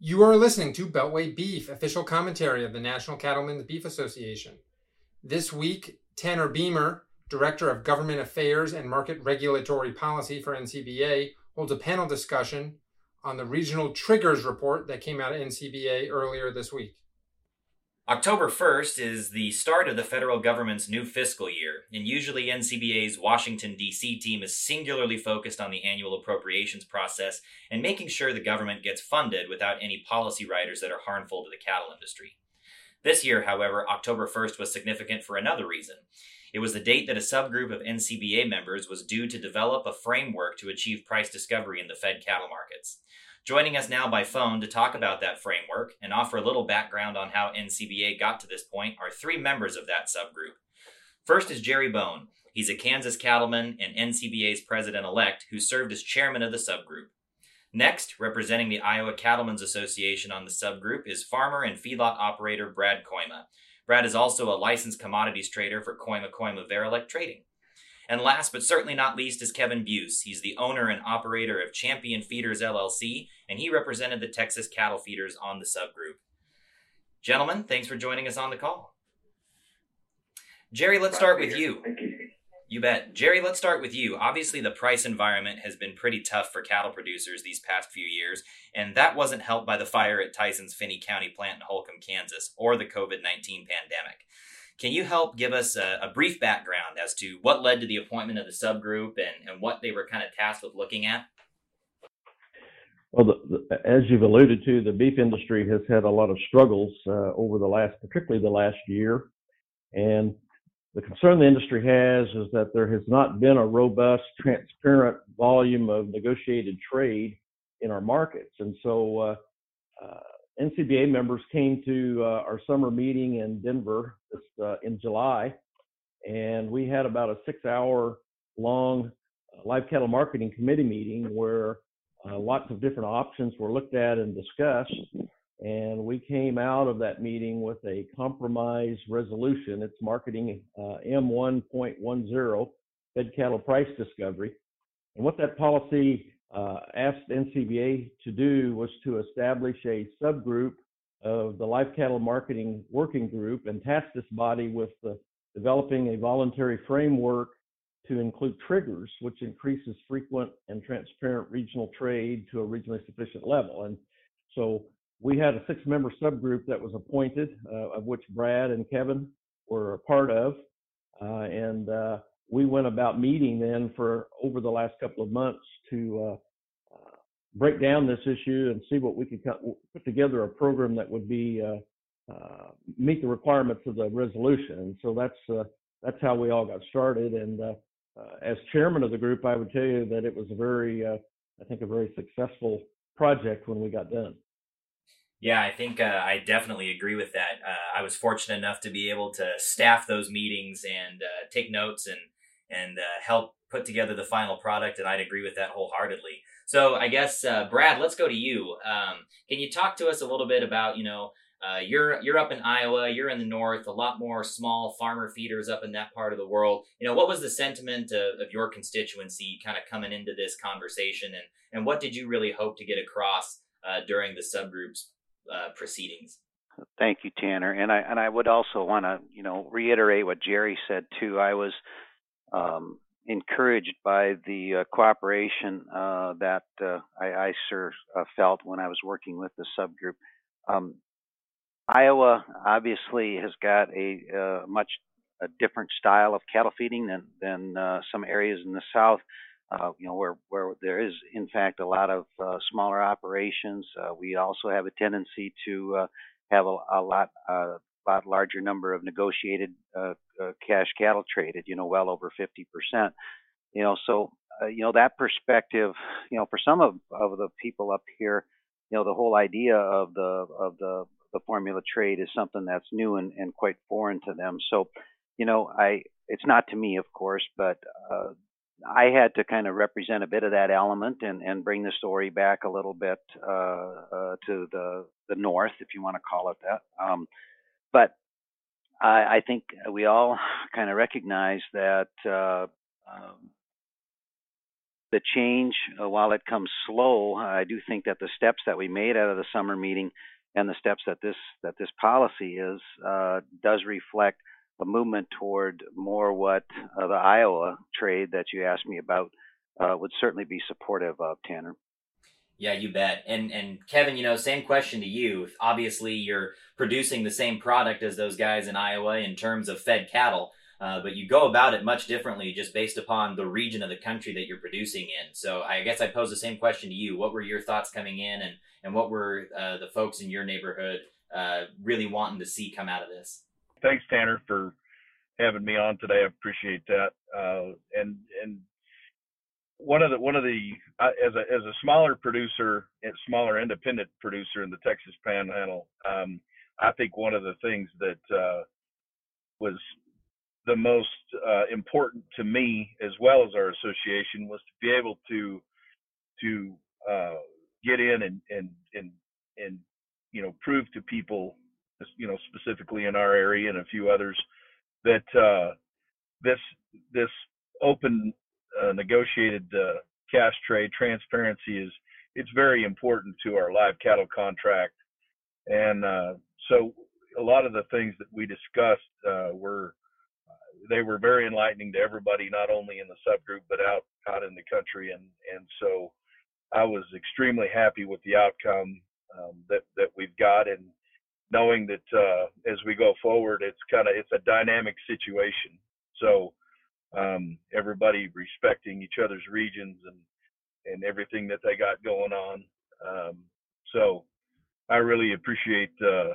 You are listening to Beltway Beef, official commentary of the National Cattlemen's Beef Association. This week, Tanner Beymer, Director of Government Affairs and Market Regulatory Policy for NCBA, holds a panel discussion on the Regional Triggers Report that came out of NCBA earlier this week. October 1st is the start of the federal government's new fiscal year, and usually NCBA's Washington, D.C. team is singularly focused on the annual appropriations process and making sure the government gets funded without any policy riders that are harmful to the cattle industry. This year, however, October 1st was significant for another reason. It was the date that a subgroup of NCBA members was due to develop a framework to achieve price discovery in the Fed cattle markets. Joining us now by phone to talk about that framework and offer a little background on how NCBA got to this point are three members of that subgroup. First is Jerry Bohn. He's a Kansas cattleman and NCBA's president elect who served as chairman of the subgroup. Next, representing the Iowa Cattlemen's Association on the subgroup is farmer and feedlot operator Brad Kooima. Brad is also a licensed commodities trader for Kooima Kooima Varilek Trading. And last but certainly not least is Kevin Buse. He's the owner and operator of Champion Feeders LLC, and he represented the Texas cattle feeders on the subgroup. Gentlemen, thanks for joining us on the call. Jerry, let's start with you. You bet. Jerry, let's start with you. Obviously, the price environment has been pretty tough for cattle producers these past few years, and that wasn't helped by the fire at Tyson's Finney County plant in Holcomb, Kansas, or the COVID 19 pandemic. Can you help give us a, a, brief background as to what led to the appointment of the subgroup and, and what they were kind of tasked with looking at? Well, the, the, as you've alluded to, the beef industry has had a lot of struggles uh, over the last, particularly the last year. And the concern the industry has is that there has not been a robust, transparent volume of negotiated trade in our markets. And so uh, uh, NCBA members came to uh, our summer meeting in Denver this, uh, in July, and we had about a six-hour long uh, live cattle marketing committee meeting where uh, lots of different options were looked at and discussed. And we came out of that meeting with a compromise resolution. It's marketing uh, M1.10, fed cattle price discovery. And what that policy uh, asked NCBA to do was to establish a subgroup of the live cattle marketing working group and task this body with developing a voluntary framework to include triggers, which increases frequent and transparent regional trade to a regionally sufficient level. And so we had a six member subgroup that was appointed, uh, of which Brad and Kevin were a part of. Uh, and uh, we went about meeting then for over the last couple of months to uh, uh, break down this issue and see what we could put together a program that would be uh, uh, meet the requirements of the resolution. And so that's uh, that's how we all got started. And as chairman of the group, I would tell you that it was a very, I think, a very successful project when we got done. Yeah, I think uh, I definitely agree with that. Uh, I was fortunate enough to be able to staff those meetings and uh, take notes and and uh, help put together the final product, and I'd agree with that wholeheartedly. So I guess uh, Brad, let's go to you. Um, can you talk to us a little bit about you know uh, you're you're up in Iowa, you're in the north, a lot more small farmer feeders up in that part of the world. You know, what was the sentiment of, of your constituency kind of coming into this conversation, and and what did you really hope to get across during the subgroups uh, proceedings. Thank you, Tanner. And I and I would also want to you know reiterate what Jerry said too. I was um, encouraged by the uh, cooperation uh, that uh, I, I sir uh, felt when I was working with the subgroup. Um, Iowa obviously has got a uh, much a different style of cattle feeding than than uh, some areas in the south you know, where where there is in fact a lot of smaller operations. We also have a tendency to have a, a lot lot larger number of negotiated uh, cash cattle traded. You know, well over 50 percent. You know, so uh, you know that perspective. You know, for some of of the people up here, you know, the whole idea of the of the the formula trade is something that's new and, and quite foreign to them. So, you know, I it's not to me, of course, but uh, I had to kind of represent a bit of that element and, and bring the story back a little bit uh, uh, to the the north, if you want to call it that. Um, but I, I, think we all kind of recognize that uh, um, the change, uh, while it comes slow, I do think that the steps that we made out of the summer meeting and the steps that this that this policy is uh, does reflect a movement toward more what uh, the Iowa trade that you asked me about uh, would certainly be supportive of Tanner. Yeah, you bet. And and Kevin, you know, same question to you. Obviously, you're producing the same product as those guys in Iowa in terms of fed cattle, uh, but you go about it much differently just based upon the region of the country that you're producing in. So I guess I pose the same question to you. What were your thoughts coming in, and and what were uh, the folks in your neighborhood uh, really wanting to see come out of this? Thanks, Tanner, for having me on today. I appreciate that. Uh, and and one of the one of the uh, as a as a smaller producer and smaller independent producer in the Texas Panhandle, um, I think one of the things that uh, was the most uh, important to me as well as our association was to be able to to uh, get in and and and and you know prove to people you know specifically in our area and a few others that uh, this this open uh, negotiated uh, cash trade. Transparency is it's very important to our live cattle contract, and uh, so a lot of the things that we discussed uh, were they were very enlightening to everybody, not only in the subgroup but out out in the country, and and so I was extremely happy with the outcome um, that that we've got, and knowing that uh, as we go forward, it's kind of it's a dynamic situation. So um, everybody respecting each other's regions and and everything that they got going on. Um, so I really appreciate uh,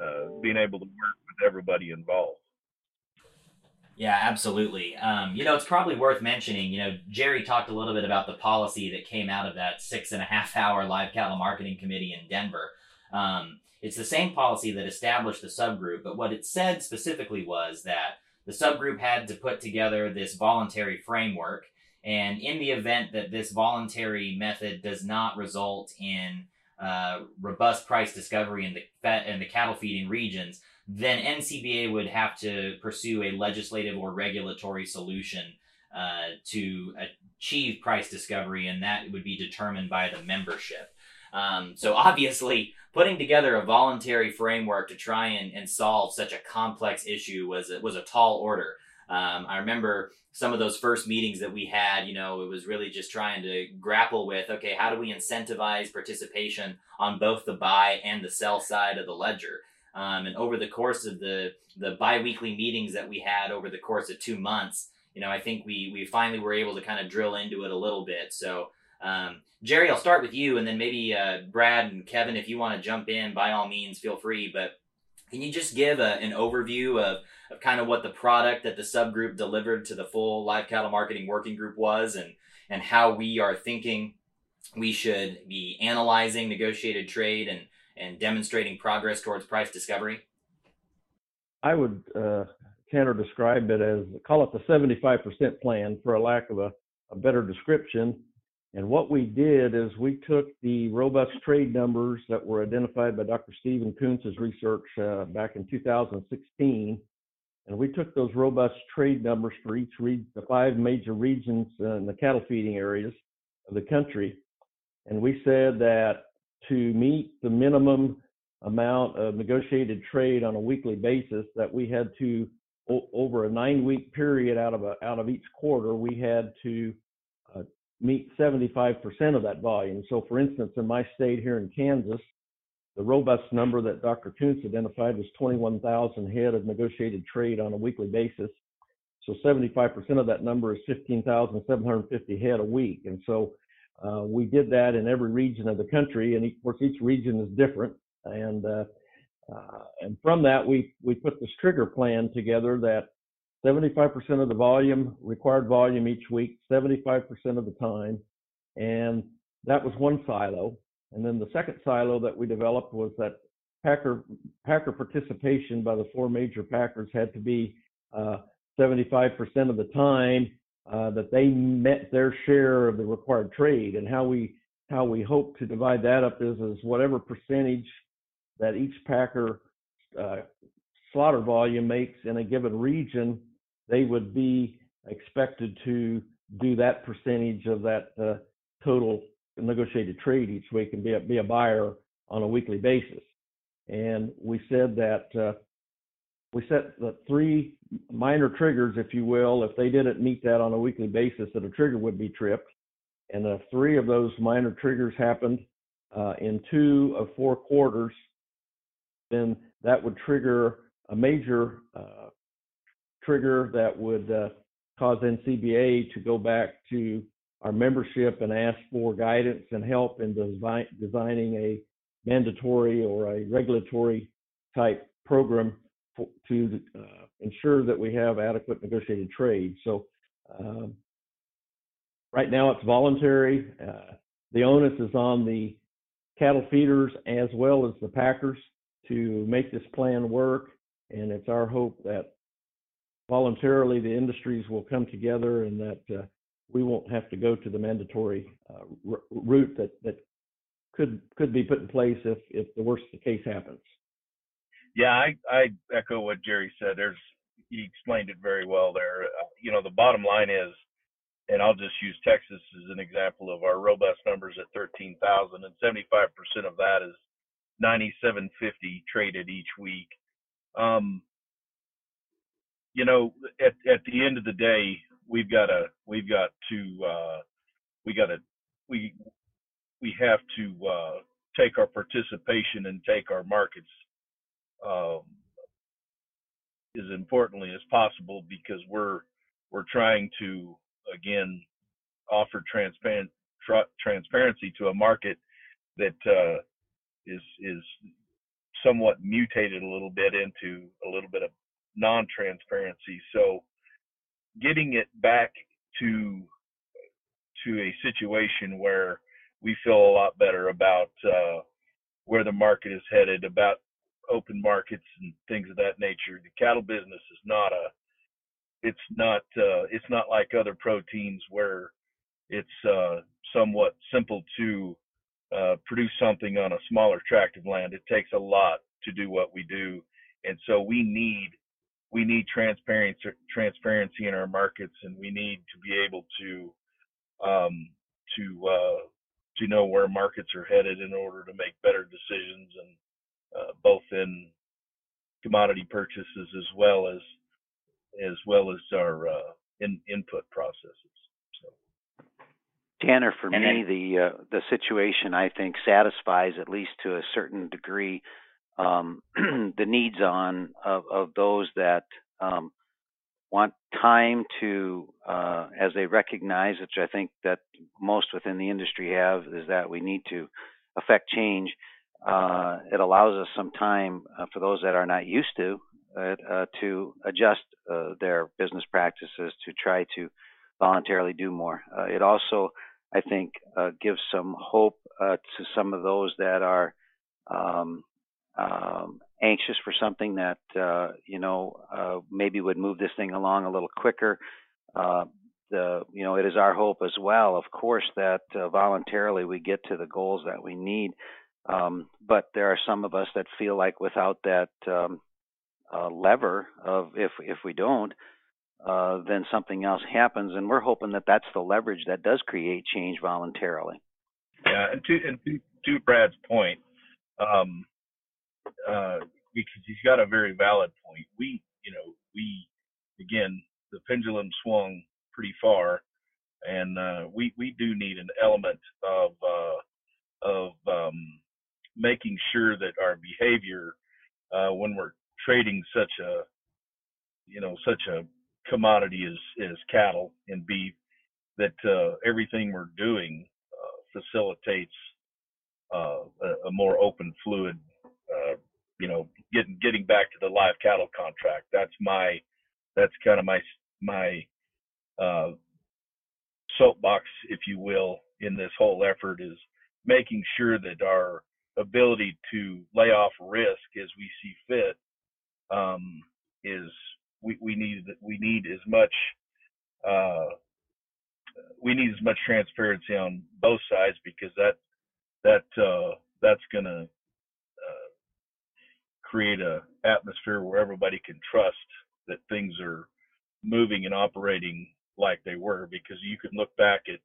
uh, being able to work with everybody involved. Yeah, absolutely. Um, you know, it's probably worth mentioning. You know, Jerry talked a little bit about the policy that came out of that six and a half hour live cattle marketing committee in Denver. Um, it's the same policy that established the subgroup, but what it said specifically was that the subgroup had to put together this voluntary framework. And in the event that this voluntary method does not result in uh, robust price discovery in the fat in the cattle feeding regions, then NCBA would have to pursue a legislative or regulatory solution uh, to achieve price discovery, and that would be determined by the membership. Um, so obviously, putting together a voluntary framework to try and, and solve such a complex issue was a, was a tall order. Um, I remember some of those first meetings that we had. You know, it was really just trying to grapple with okay, how do we incentivize participation on both the buy and the sell side of the ledger? Um, and over the course of the the biweekly meetings that we had over the course of two months, you know, I think we we finally were able to kind of drill into it a little bit. So um, Jerry, I'll start with you, and then maybe uh, Brad and Kevin, if you want to jump in, by all means, feel free. But can you just give a, an overview of, of kind of what the product that the subgroup delivered to the full live cattle marketing working group was, and and how we are thinking we should be analyzing negotiated trade and and demonstrating progress towards price discovery? I would uh, Tanner describe it as call it the 75% plan for a lack of a, a better description. And what we did is we took the robust trade numbers that were identified by Dr. Stephen Koontz's research uh, back in 2016, and we took those robust trade numbers for each region, the five major regions uh, in the cattle feeding areas of the country, and we said that to meet the minimum amount of negotiated trade on a weekly basis, that we had to over a nine week period out of a, out of each quarter, we had to meet 75% of that volume. So, for instance, in my state here in Kansas, the robust number that Dr. Koontz identified was 21,000 head of negotiated trade on a weekly basis. So 75% of that number is 15,750 head a week. And so uh, we did that in every region of the country, and of course each region is different. And uh, uh, and from that we we put this trigger plan together that 75% of the volume, required volume each week, 75% of the time. And that was one silo. And then the second silo that we developed was that packer packer participation by the four major packers had to be uh, 75% of the time uh, that they met their share of the required trade. And how we how we hope to divide that up is is whatever percentage that each packer uh, slaughter volume makes in a given region they would be expected to do that percentage of that uh, total negotiated trade each week and be a, be a buyer on a weekly basis. And we said that uh, we set the three minor triggers, if you will. If they didn't meet that on a weekly basis, that a trigger would be tripped. And if three of those minor triggers happened uh, in two of four quarters, then that would trigger a major uh, trigger that would uh, cause NCBA to go back to our membership and ask for guidance and help in design, designing a mandatory or a regulatory type program for, to uh, ensure that we have adequate negotiated trade. So um, right now it's voluntary. Uh, the onus is on the cattle feeders as well as the packers to make this plan work. And it's our hope that voluntarily the industries will come together and that uh, we won't have to go to the mandatory uh, route that, that could could be put in place if if the worst case happens. Yeah, I I echo what Jerry said. There's he explained it very well there. Uh, you know, the bottom line is, and I'll just use Texas as an example of our robust numbers at 13,000, and 75% of that is 9750 traded each week. Um, you know, at at the end of the day, we've got to we've got to uh, we got to we we have to uh, take our participation and take our markets um, as importantly as possible because we're we're trying to again offer transparent tra- transparency to a market that uh, is is somewhat mutated a little bit into a little bit of non-transparency. So getting it back to to a situation where we feel a lot better about uh, where the market is headed, about open markets and things of that nature. The cattle business is not a it's not uh, it's not like other proteins where it's uh, somewhat simple to uh, produce something on a smaller tract of land. It takes a lot to do what we do, and so we need we need transparency transparency in our markets, and we need to be able to um, to uh, to know where markets are headed in order to make better decisions, and uh, both in commodity purchases as well as as well as our uh, in, input processes. Tanner, for And me, then- the uh, the situation I think satisfies at least to a certain degree um, the needs on of, of those that um, want time to, uh, as they recognize, which I think that most within the industry have, is that we need to affect change. Uh, it allows us some time uh, for those that are not used to uh, uh, to adjust uh, their business practices to try to voluntarily do more. Uh, it also, I think, uh, gives some hope uh, to some of those that are um, um, anxious for something that uh, you know uh, maybe would move this thing along a little quicker. Uh, the you know it is our hope as well, of course, that voluntarily we get to the goals that we need. Um, but there are some of us that feel like without that um, lever of if if we don't, uh, then something else happens, and we're hoping that that's the leverage that does create change voluntarily. Yeah, and to and to, to Brad's point, um, uh, because he's got a very valid point. We, you know, we again the pendulum swung pretty far, and uh, we we do need an element of uh, of um, making sure that our behavior uh, when we're trading such a you know such a commodity is as cattle and beef that uh, everything we're doing uh, facilitates uh, a, a more open, fluid, uh, you know, getting getting back to the live cattle contract. That's my, that's kind of my my uh, soapbox, if you will, in this whole effort is making sure that our ability to lay off risk as we see fit um, is we, we need we need as much uh, we need as much transparency on both sides because that that uh, that's going to uh, create a atmosphere where everybody can trust that things are moving and operating like they were because you can look back at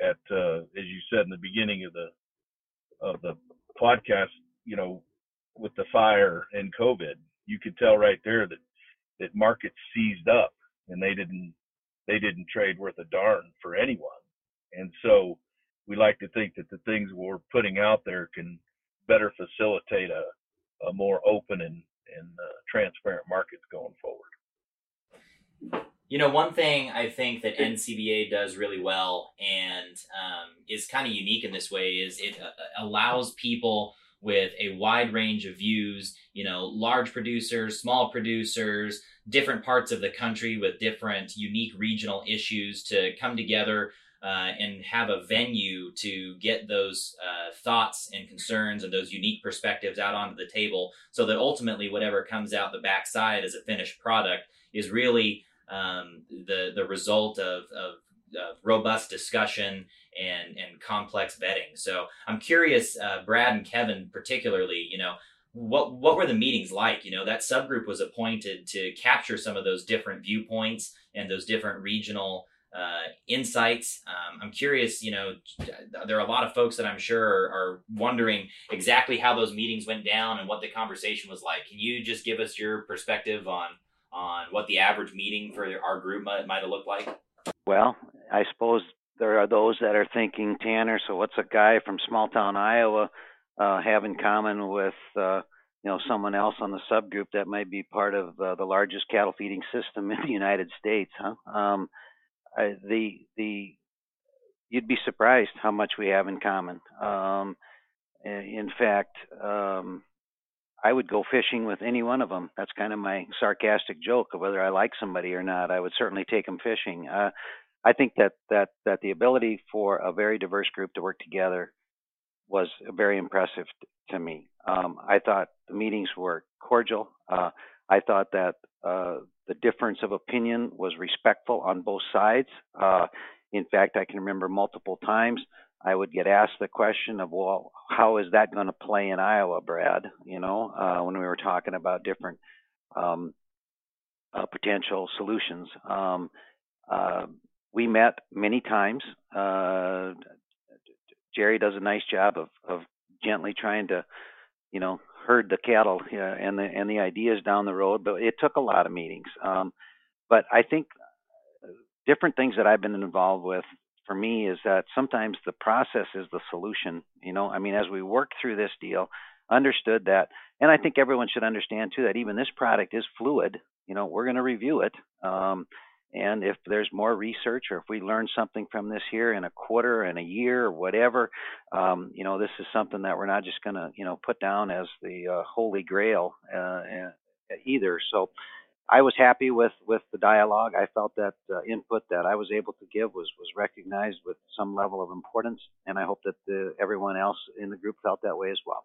at uh, as you said in the beginning of the of the podcast, you know, with the fire and COVID, you could tell right there that that markets seized up and they didn't they didn't trade worth a darn for anyone. And so we like to think that the things we're putting out there can better facilitate a, a more open and, and uh, transparent markets going forward. You know, one thing I think that NCBA does really well and um, is kind of unique in this way is it uh, allows people with a wide range of views, you know, large producers, small producers, different parts of the country with different unique regional issues to come together uh, and have a venue to get those uh, thoughts and concerns and those unique perspectives out onto the table so that ultimately whatever comes out the backside as a finished product is really um, the the result of, of, of, robust discussion and and complex vetting. So I'm curious, uh, Brad and Kevin particularly, you know, what what were the meetings like? You know, that subgroup was appointed to capture some of those different viewpoints and those different regional uh, insights. Um, I'm curious, you know, there are a lot of folks that I'm sure are, are, wondering exactly how those meetings went down and what the conversation was like. Can you just give us your perspective on on what the average meeting for our group might, might have looked like? Well, I suppose there are those that are thinking, Tanner, so what's a guy from small town Iowa uh, have in common with, uh, you know, someone else on the subgroup that might be part of uh, the largest cattle feeding system in the United States, huh? Um, I, the the you'd be surprised how much we have in common. Um, in fact, um, I would go fishing with any one of them. That's kind of my sarcastic joke of whether I like somebody or not. I would certainly take them fishing. Uh, I think that that that the ability for a very diverse group to work together was very impressive t- to me. Um, I thought the meetings were cordial. Uh, I thought that uh, the difference of opinion was respectful on both sides. Uh, in fact, I can remember multiple times I would get asked the question of, well, how is that going to play in Iowa, Brad? You know, uh, when we were talking about different um, uh, potential solutions. Um, uh, we met many times. Uh, Jerry does a nice job of, of gently trying to, you know, herd the cattle uh, and the and the ideas down the road. But it took a lot of meetings. Um, but I think different things that I've been involved with for me is that sometimes the process is the solution. You know, I mean, as we work through this deal, understood that, and I think everyone should understand too that even this product is fluid. You know, we're going to review it. Um, and if there's more research or if we learn something from this here in a quarter and a year or whatever, um, you know, this is something that we're not just going to, you know, put down as the uh, holy grail uh, either. So I was happy with, with the dialogue. I felt that uh, input that I was able to give was, was recognized with some level of importance. And I hope that the, everyone else in the group felt that way as well.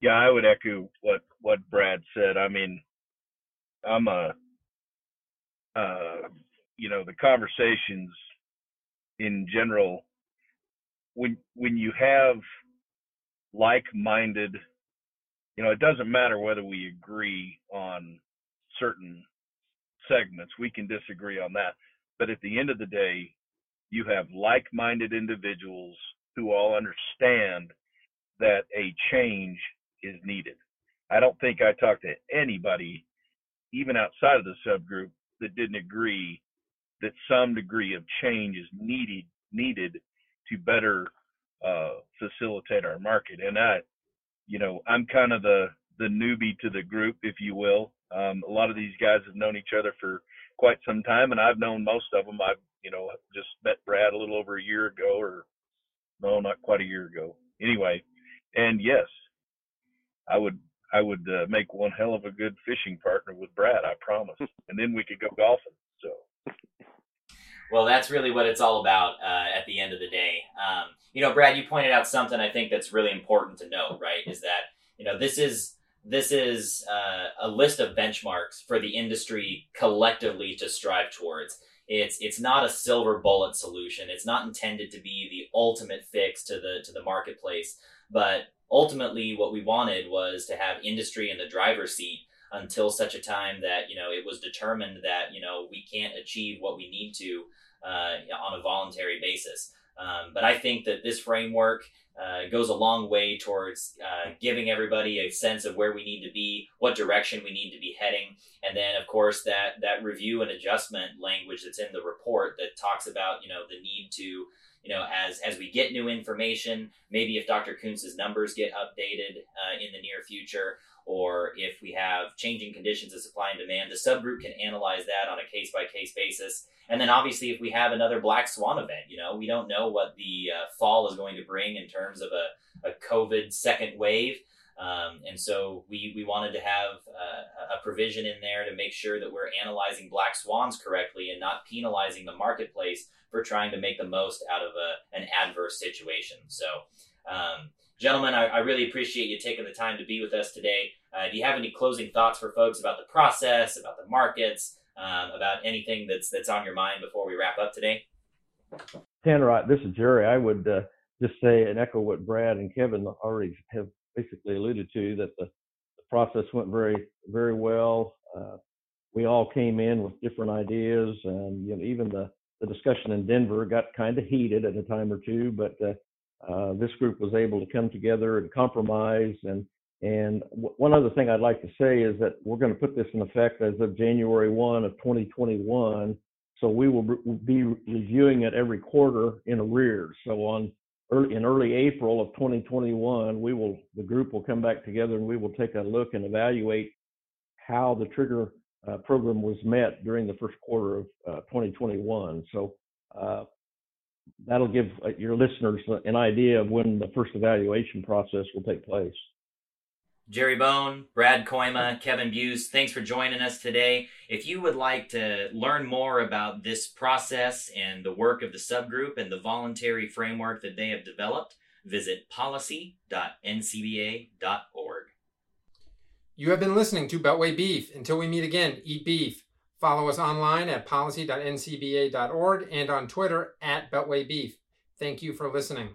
Yeah, I would echo what, what Brad said. I mean, I'm a uh, you know, the conversations in general, when when you have like-minded, you know, it doesn't matter whether we agree on certain segments. We can disagree on that, but at the end of the day, you have like-minded individuals who all understand that a change is needed. I don't think I talked to anybody, even outside of the subgroup, that didn't agree that some degree of change is needed needed to better uh, facilitate our market. And I, you know, I'm kind of the the newbie to the group, if you will. Um, a lot of these guys have known each other for quite some time, and I've known most of them. I've, you know, just met Brad a little over a year ago, or no, not quite a year ago. Anyway, and yes, I would I would uh, make one hell of a good fishing partner with Brad, I promise. and then we could go golfing. So. Well, that's really what it's all about uh, at the end of the day. Um, you know, Brad, you pointed out something I think that's really important to know, right? Is that you know this is this is uh, a list of benchmarks for the industry collectively to strive towards. It's it's not a silver bullet solution. It's not intended to be the ultimate fix to the to the marketplace, but ultimately what we wanted was to have industry in the driver's seat until such a time that you know it was determined that you know we can't achieve what we need to uh, on a voluntary basis. Um, but I think that this framework uh, goes a long way towards uh, giving everybody a sense of where we need to be, what direction we need to be heading, and then of course that that review and adjustment language that's in the report that talks about you know the need to you know as as we get new information, maybe if Dr. Koontz's numbers get updated uh, in the near future, or if we have changing conditions of supply and demand, the subgroup can analyze that on a case by case basis. And then obviously, if we have another black swan event, you know, we don't know what the uh, fall is going to bring in terms of a, a COVID second wave. Um, and so we, we wanted to have uh, a provision in there to make sure that we're analyzing black swans correctly and not penalizing the marketplace for trying to make the most out of a, an adverse situation. So, um, Gentlemen, I, I, really appreciate you taking the time to be with us today. Uh, do you have any closing thoughts for folks about the process, about the markets, um, about anything that's that's on your mind before we wrap up today? Tanner, this is Jerry. I would uh, just say and echo what Brad and Kevin already have basically alluded to that the, the process went very very well. Uh, we all came in with different ideas, and you know even the the discussion in Denver got kind of heated at a time or two, but uh, uh, this group was able to come together and compromise. And and w- one other thing I'd like to say is that we're going to put this in effect as of January 1 of 2021. So we will be reviewing it every quarter in arrears. So on early, in early April of 2021, we will the group will come back together and we will take a look and evaluate how the trigger uh, program was met during the first quarter of uh, 2021. So uh, that'll give uh, your listeners an idea of when the first evaluation process will take place. Jerry Bohn, Brad Kooima, Kevin Buse, thanks for joining us today. If you would like to learn more about this process and the work of the subgroup and the voluntary framework that they have developed, visit policy.ncba.org. You have been listening to Beltway Beef. Until we meet again, eat beef. Follow us online at policy.ncba.org and on Twitter at Beltway Beef. Thank you for listening.